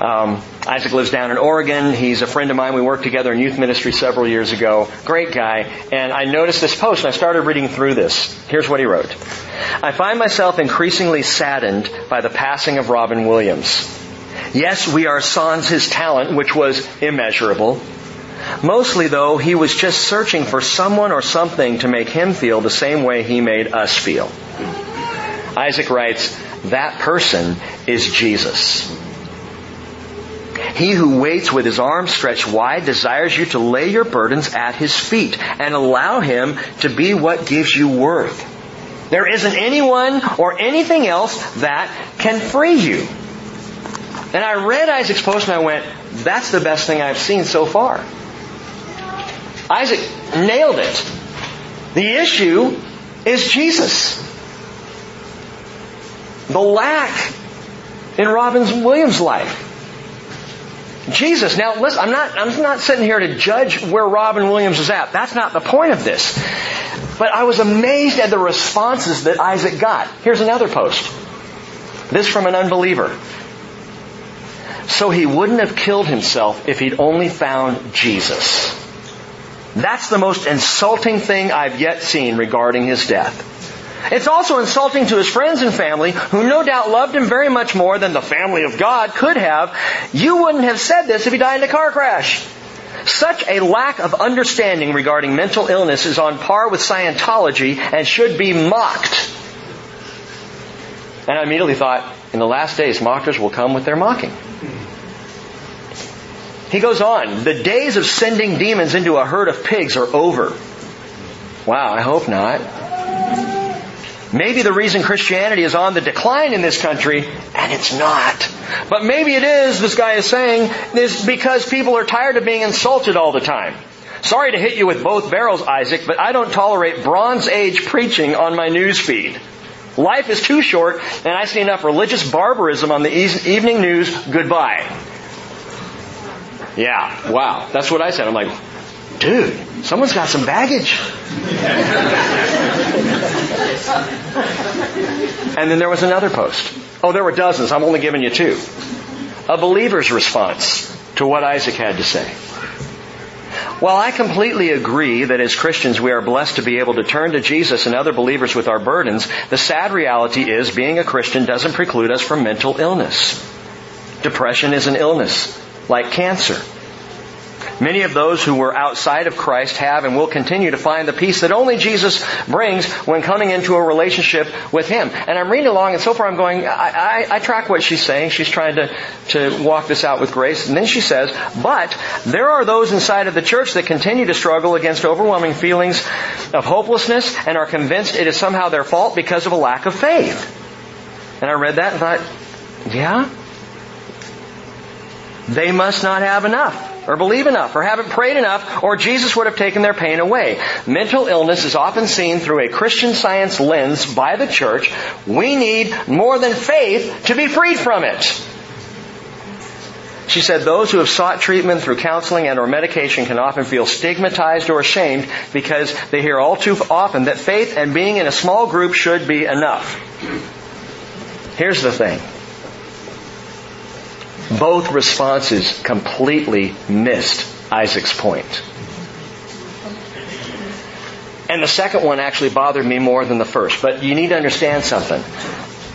Um, Isaac lives down in Oregon. He's a friend of mine. We worked together in youth ministry several years ago. Great guy. And I noticed this post and I started reading through this. Here's what he wrote. I find myself increasingly saddened by the passing of Robin Williams. Yes, we are sans his talent, which was immeasurable. Mostly though, he was just searching for someone or something to make him feel the same way he made us feel. Isaac writes, that person is Jesus. He who waits with his arms stretched wide desires you to lay your burdens at his feet and allow him to be what gives you worth. There isn't anyone or anything else that can free you. And I read Isaac's post and I went, that's the best thing I've seen so far. Isaac nailed it. The issue is Jesus. The lack in Robin Williams' life. Jesus. Now listen, I'm not, I'm not sitting here to judge where Robin Williams is at. That's not the point of this. But I was amazed at the responses that Isaac got. Here's another post. This from an unbeliever. So he wouldn't have killed himself if he'd only found Jesus. That's the most insulting thing I've yet seen regarding his death. It's also insulting to his friends and family, who no doubt loved him very much more than the family of God could have. You wouldn't have said this if he died in a car crash. Such a lack of understanding regarding mental illness is on par with Scientology and should be mocked. And I immediately thought, in the last days, mockers will come with their mocking. He goes on, the days of sending demons into a herd of pigs are over. Wow, I hope not. Maybe the reason Christianity is on the decline in this country, and it's not. But maybe it is, this guy is saying, is because people are tired of being insulted all the time. Sorry to hit you with both barrels, Isaac, but I don't tolerate Bronze Age preaching on my news feed. Life is too short, and I see enough religious barbarism on the evening news. Goodbye. Yeah, wow. That's what I said. I'm like, dude, someone's got some baggage. and then there was another post. Oh, there were dozens. I'm only giving you two. A believer's response to what Isaac had to say. While I completely agree that as Christians we are blessed to be able to turn to Jesus and other believers with our burdens, the sad reality is being a Christian doesn't preclude us from mental illness. Depression is an illness, like cancer. Many of those who were outside of Christ have and will continue to find the peace that only Jesus brings when coming into a relationship with Him. And I'm reading along and so far I'm going, I, I, I track what she's saying. She's trying to, to walk this out with grace. And then she says, but there are those inside of the church that continue to struggle against overwhelming feelings of hopelessness and are convinced it is somehow their fault because of a lack of faith. And I read that and thought, yeah, they must not have enough or believe enough or haven't prayed enough or Jesus would have taken their pain away. Mental illness is often seen through a Christian science lens by the church. We need more than faith to be freed from it. She said those who have sought treatment through counseling and or medication can often feel stigmatized or ashamed because they hear all too often that faith and being in a small group should be enough. Here's the thing. Both responses completely missed Isaac's point. And the second one actually bothered me more than the first. But you need to understand something.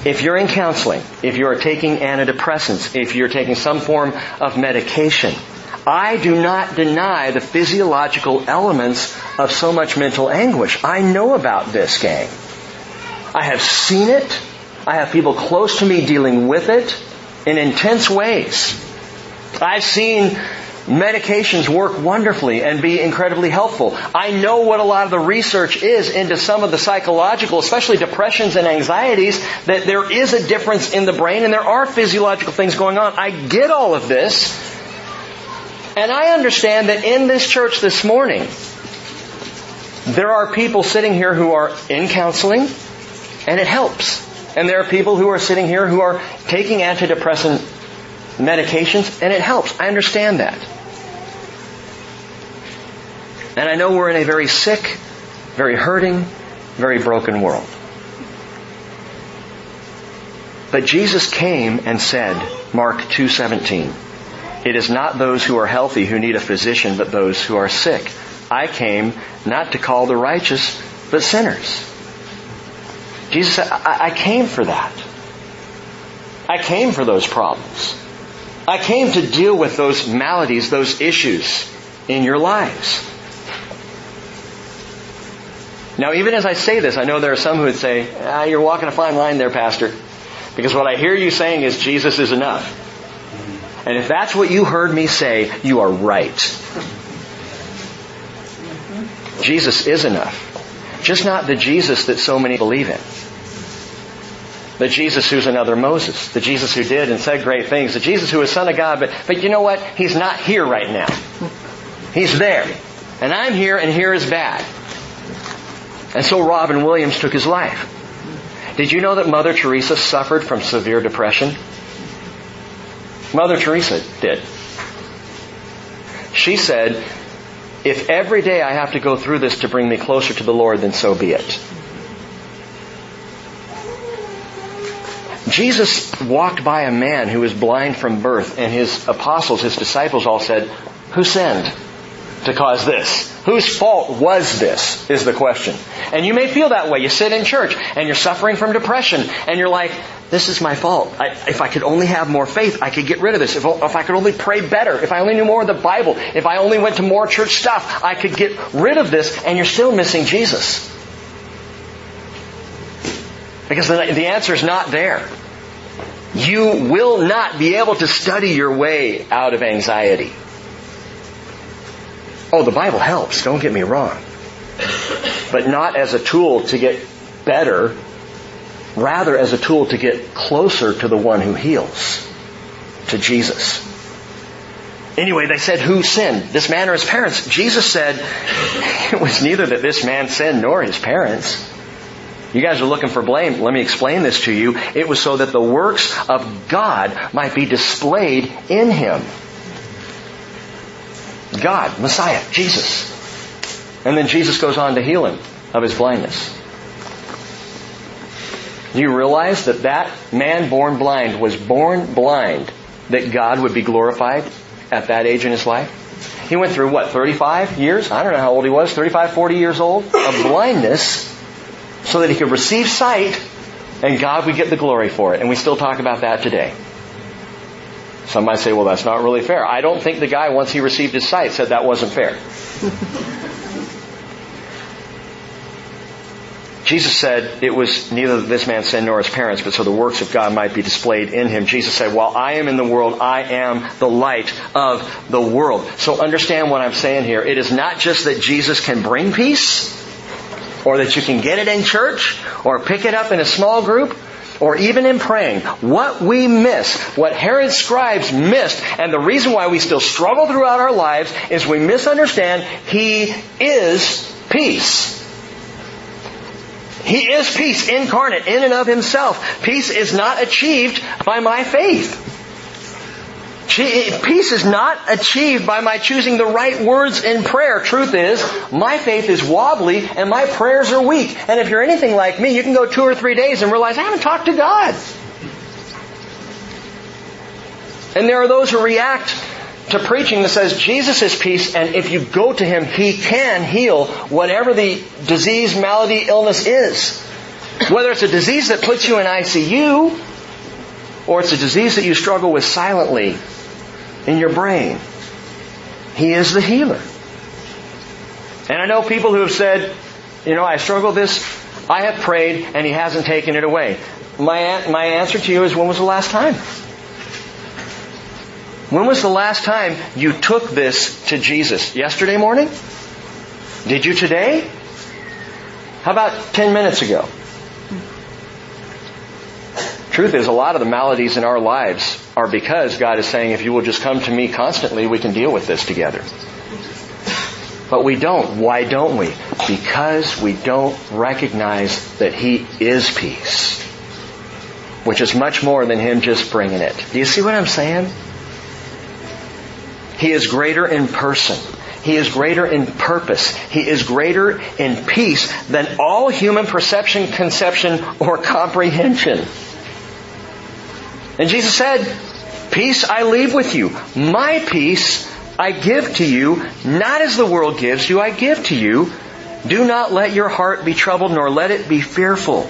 If you're in counseling, if you're taking antidepressants, if you're taking some form of medication, I do not deny the physiological elements of so much mental anguish. I know about this, gang. I have seen it. I have people close to me dealing with it in intense ways. I've seen medications work wonderfully and be incredibly helpful. I know what a lot of the research is into some of the psychological, especially depressions and anxieties, that there is a difference in the brain and there are physiological things going on. I get all of this. And I understand that in this church this morning, there are people sitting here who are in counseling and it helps. And there are people who are sitting here who are taking antidepressant medications and it helps. I understand that. And I know we're in a very sick, very hurting, very broken world. But Jesus came and said, Mark 2:17, it is not those who are healthy who need a physician, but those who are sick. I came not to call the righteous, but sinners. Jesus said, I, I came for that. I came for those problems. I came to deal with those maladies, those issues in your lives. Now, even as I say this, I know there are some who would say, ah, you're walking a fine line there, Pastor. Because what I hear you saying is Jesus is enough. And if that's what you heard me say, you are right. Jesus is enough. Just not the Jesus that so many believe in. The Jesus who's another Moses. The Jesus who did and said great things. The Jesus who is Son of God, but, but you know what? He's not here right now. He's there. And I'm here and here is bad. And so Robin Williams took his life. Did you know that Mother Teresa suffered from severe depression? Mother Teresa did. She said, if every day I have to go through this to bring me closer to the Lord, then so be it. Jesus walked by a man who was blind from birth, and his apostles, his disciples all said, Who sinned to cause this? Whose fault was this? Is the question. And you may feel that way. You sit in church and you're suffering from depression and you're like, this is my fault. I, if I could only have more faith, I could get rid of this. If, if I could only pray better, if I only knew more of the Bible, if I only went to more church stuff, I could get rid of this and you're still missing Jesus. Because the, the answer is not there. You will not be able to study your way out of anxiety. Oh, the Bible helps, don't get me wrong. But not as a tool to get better, rather as a tool to get closer to the one who heals, to Jesus. Anyway, they said, who sinned? This man or his parents? Jesus said, it was neither that this man sinned nor his parents. You guys are looking for blame. Let me explain this to you. It was so that the works of God might be displayed in him. God, Messiah, Jesus. And then Jesus goes on to heal him of his blindness. Do you realize that that man born blind was born blind that God would be glorified at that age in his life? He went through what, 35 years? I don't know how old he was, 35, 40 years old of blindness so that he could receive sight and God would get the glory for it. And we still talk about that today. Some might say, well, that's not really fair. I don't think the guy, once he received his sight, said that wasn't fair. Jesus said it was neither this man's sin nor his parents, but so the works of God might be displayed in him. Jesus said, while I am in the world, I am the light of the world. So understand what I'm saying here. It is not just that Jesus can bring peace, or that you can get it in church, or pick it up in a small group, or even in praying. What we miss, what Herod's scribes missed, and the reason why we still struggle throughout our lives is we misunderstand He is peace. He is peace incarnate in and of himself. Peace is not achieved by my faith. Peace is not achieved by my choosing the right words in prayer. Truth is, my faith is wobbly and my prayers are weak. And if you're anything like me, you can go two or three days and realize I haven't talked to God. And there are those who react to preaching that says Jesus is peace and if you go to Him, He can heal whatever the disease, malady, illness is. Whether it's a disease that puts you in ICU or it's a disease that you struggle with silently in your brain. He is the healer. And I know people who have said, you know, I struggle this, I have prayed and He hasn't taken it away. My, my answer to you is when was the last time? When was the last time you took this to Jesus? Yesterday morning? Did you today? How about 10 minutes ago? Truth is, a lot of the maladies in our lives are because God is saying, if you will just come to me constantly, we can deal with this together. But we don't. Why don't we? Because we don't recognize that He is peace. Which is much more than Him just bringing it. Do you see what I'm saying? He is greater in person. He is greater in purpose. He is greater in peace than all human perception, conception, or comprehension. And Jesus said, Peace I leave with you. My peace I give to you, not as the world gives you, I give to you. Do not let your heart be troubled, nor let it be fearful.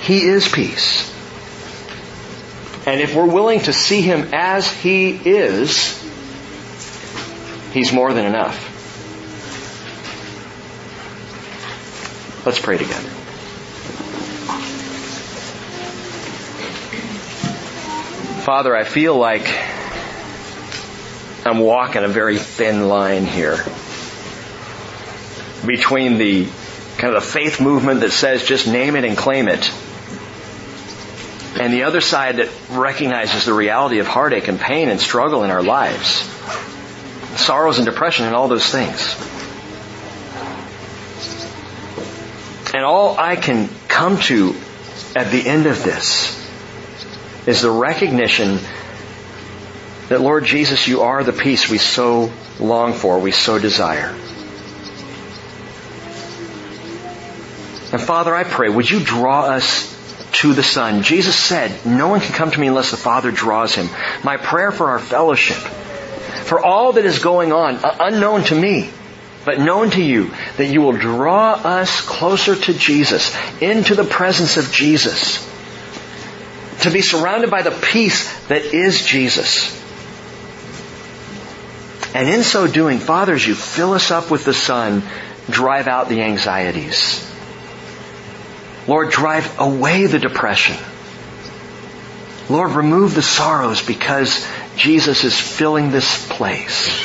He is peace. And if we're willing to see Him as He is, He's more than enough. Let's pray together. Father, I feel like I'm walking a very thin line here between the kind of the faith movement that says just name it and claim it and the other side that recognizes the reality of heartache and pain and struggle in our lives, sorrows and depression and all those things. And all I can come to at the end of this is the recognition that Lord Jesus, you are the peace we so long for, we so desire. And Father, I pray, would you draw us to the Son. Jesus said, no one can come to me unless the Father draws him. My prayer for our fellowship, for all that is going on, unknown to me, but known to you, that you will draw us closer to Jesus, into the presence of Jesus, to be surrounded by the peace that is Jesus. And in so doing, fathers, you fill us up with the Son, drive out the anxieties. Lord, drive away the depression. Lord, remove the sorrows because Jesus is filling this place.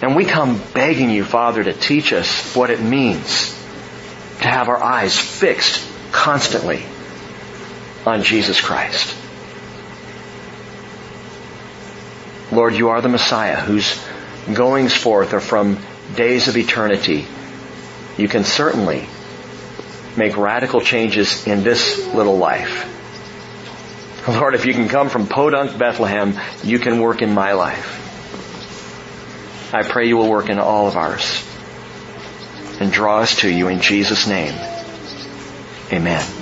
And we come begging you, Father, to teach us what it means to have our eyes fixed constantly on Jesus Christ. Lord, you are the Messiah whose goings forth are from days of eternity you can certainly make radical changes in this little life. Lord, if you can come from Podunk, Bethlehem, you can work in my life. I pray you will work in all of ours and draw us to you in Jesus' name. Amen.